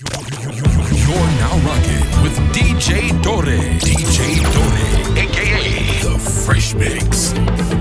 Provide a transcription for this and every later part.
You're, now rocking with DJ Dore. DJ Dore, aka The Fresh Mix.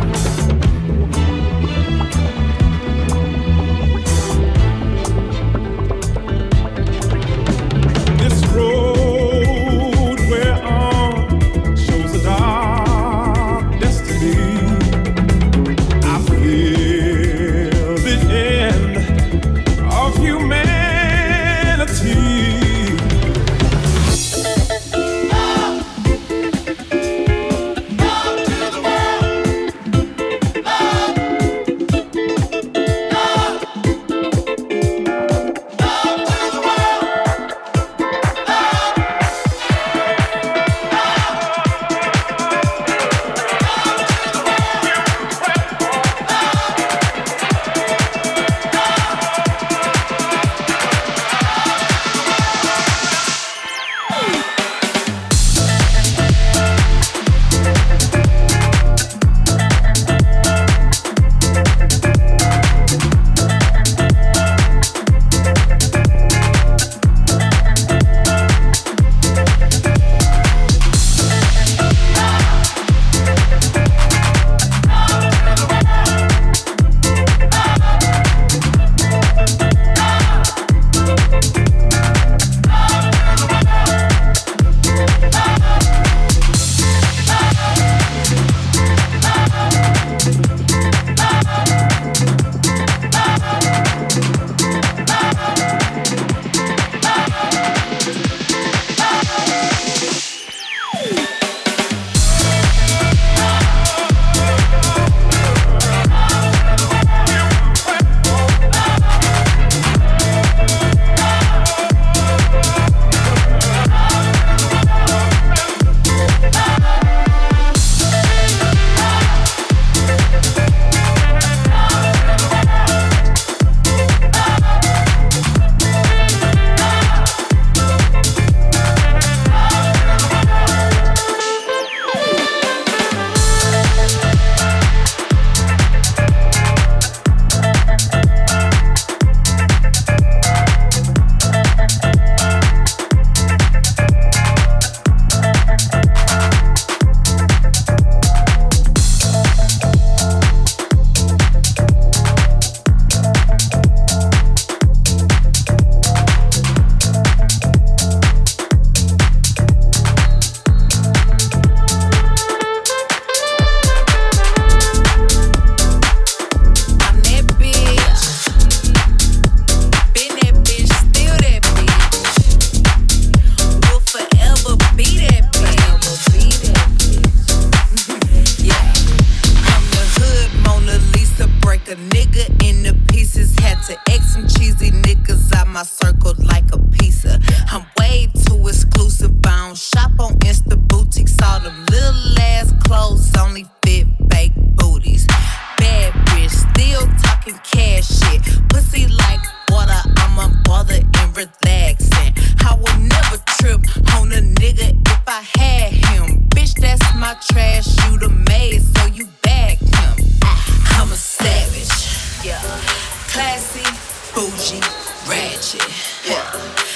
ratchet, yeah.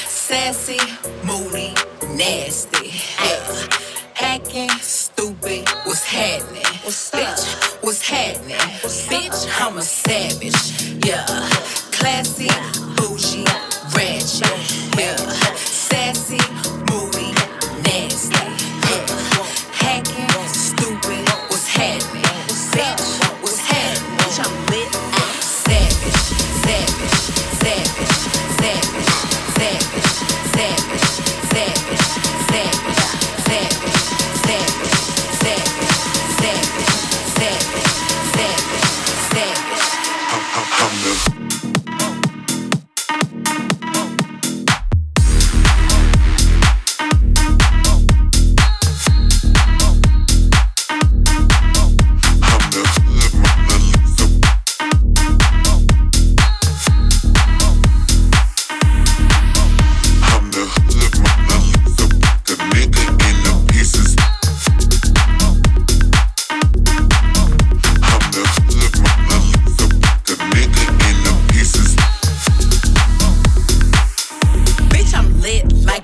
sassy, moody, nasty, yeah. acting stupid. What's happening? What's bitch? What's happening? What's Bitch, I'm a savage, yeah. Classy, bougie, ratchet, yeah. Sassy.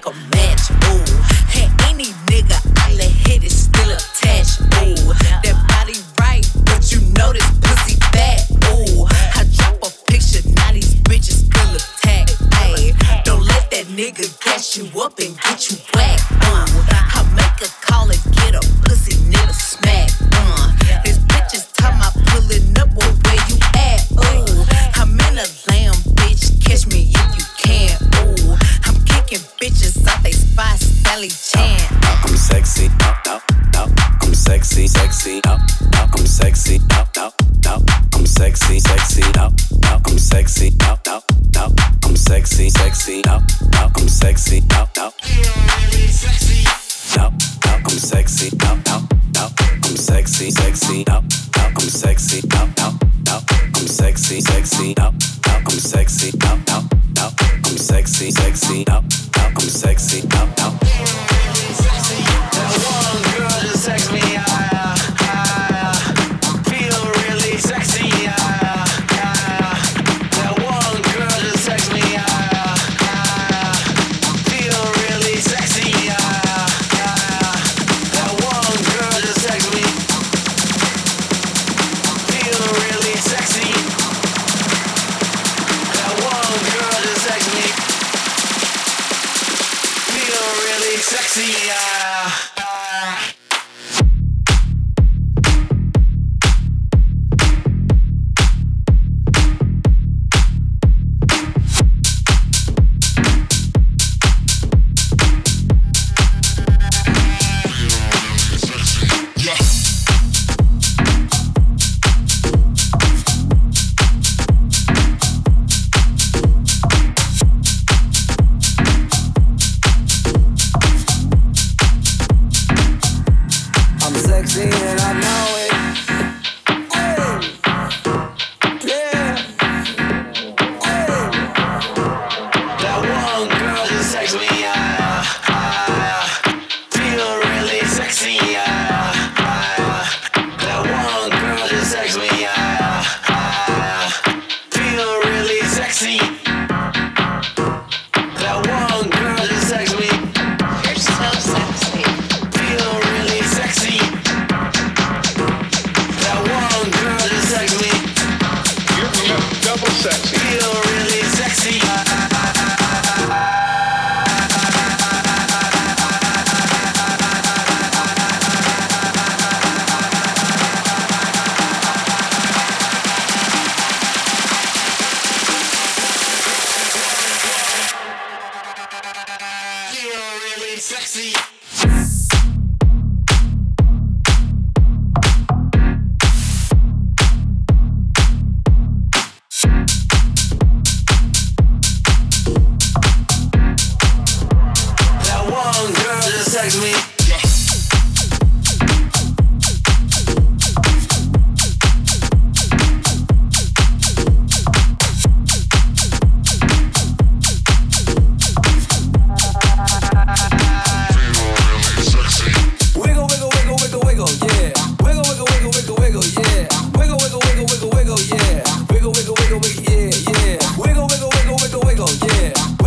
Like a disco, yeah.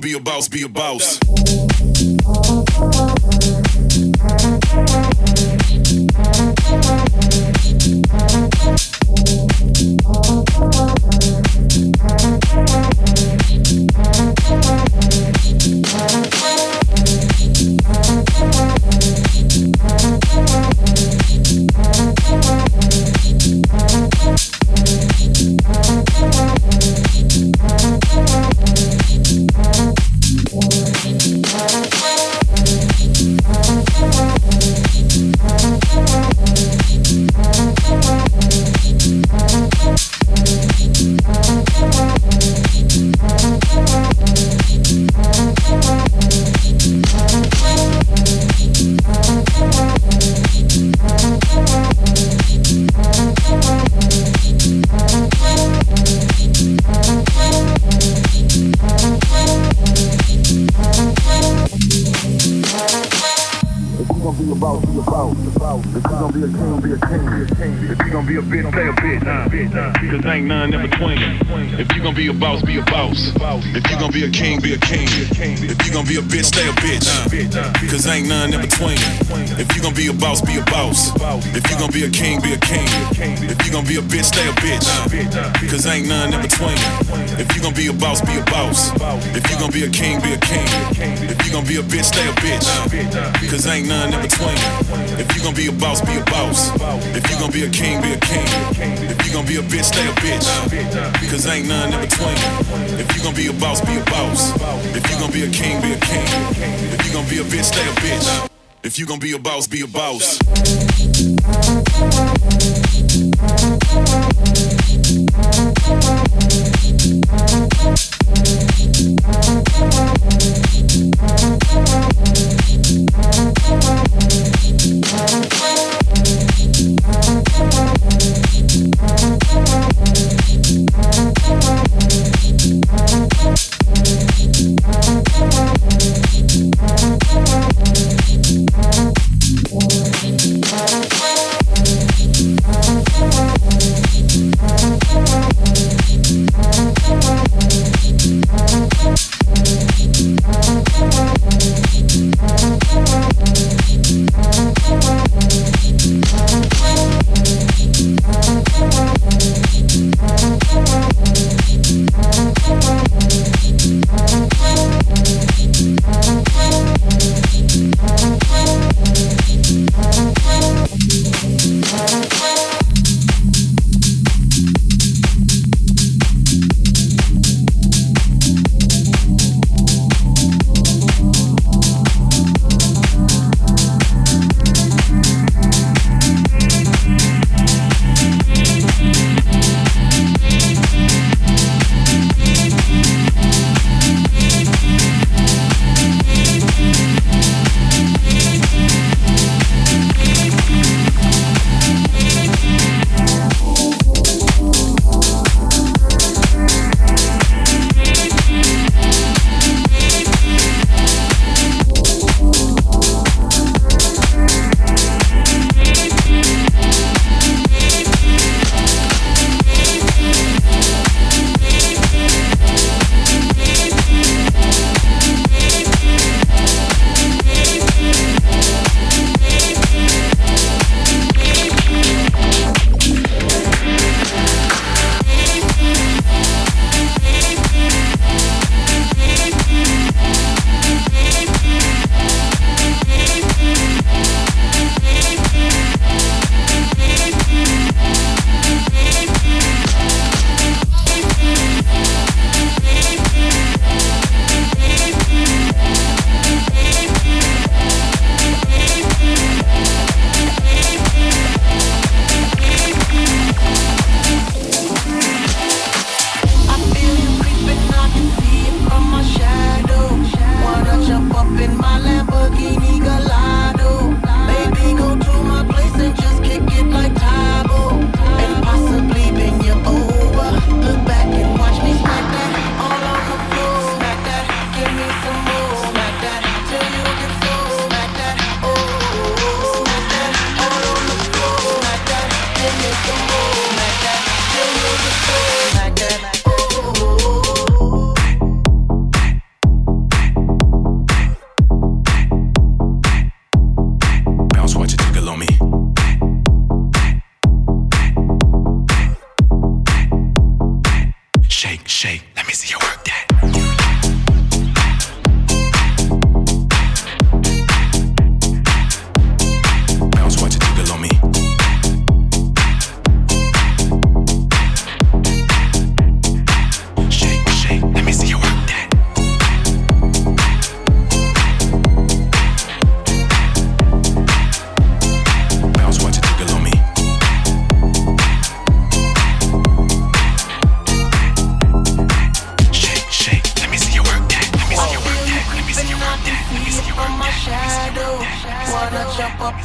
Gonna be a boss, be a boss. Cause ain't none in between. If you gon' be a boss, be a boss. If you gon' be a king, be a king. If you gon' be a bitch, stay a bitch. Cause ain't none in between. If you gon' be a boss, be a boss. If you gon' be a king, be a king. If you gon' be a bitch, stay a bitch. Cause ain't none in between. If you gon' be a boss, be a boss. If you gon' be a king, be a king. If you gon' be a bitch, stay a bitch. Cause ain't none in between. If you gon' be a boss, be a boss. If you gon' be a king, be a king. If you gon' be a bitch, stay a bitch. Cause ain't none between. If you gon' be a boss, be a boss. If you gon' be a king, be a king. If you gon' be a bitch, stay a bitch. If you gon' be a boss, be a boss.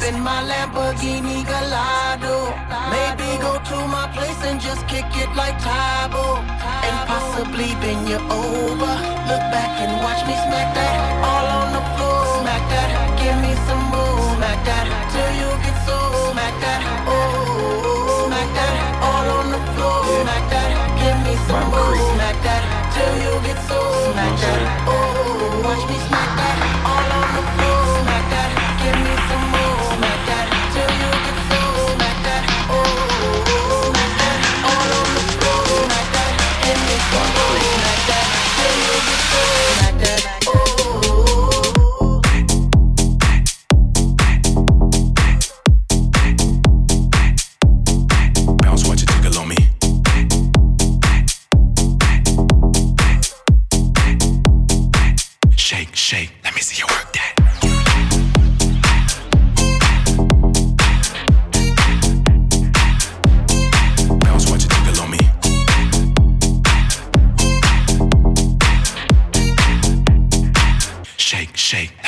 In my Lamborghini Gallardo. Maybe go to my place and just kick it like Tae Bo. And possibly bend you over. Look back and watch me smack that all on the floor. Smack that, give me some more. Smack that till you get so. Smack that, oh, smack that all on the floor. Smack that, give me some more. Smack that till you get so. Smack that, oh, watch me smack Shake,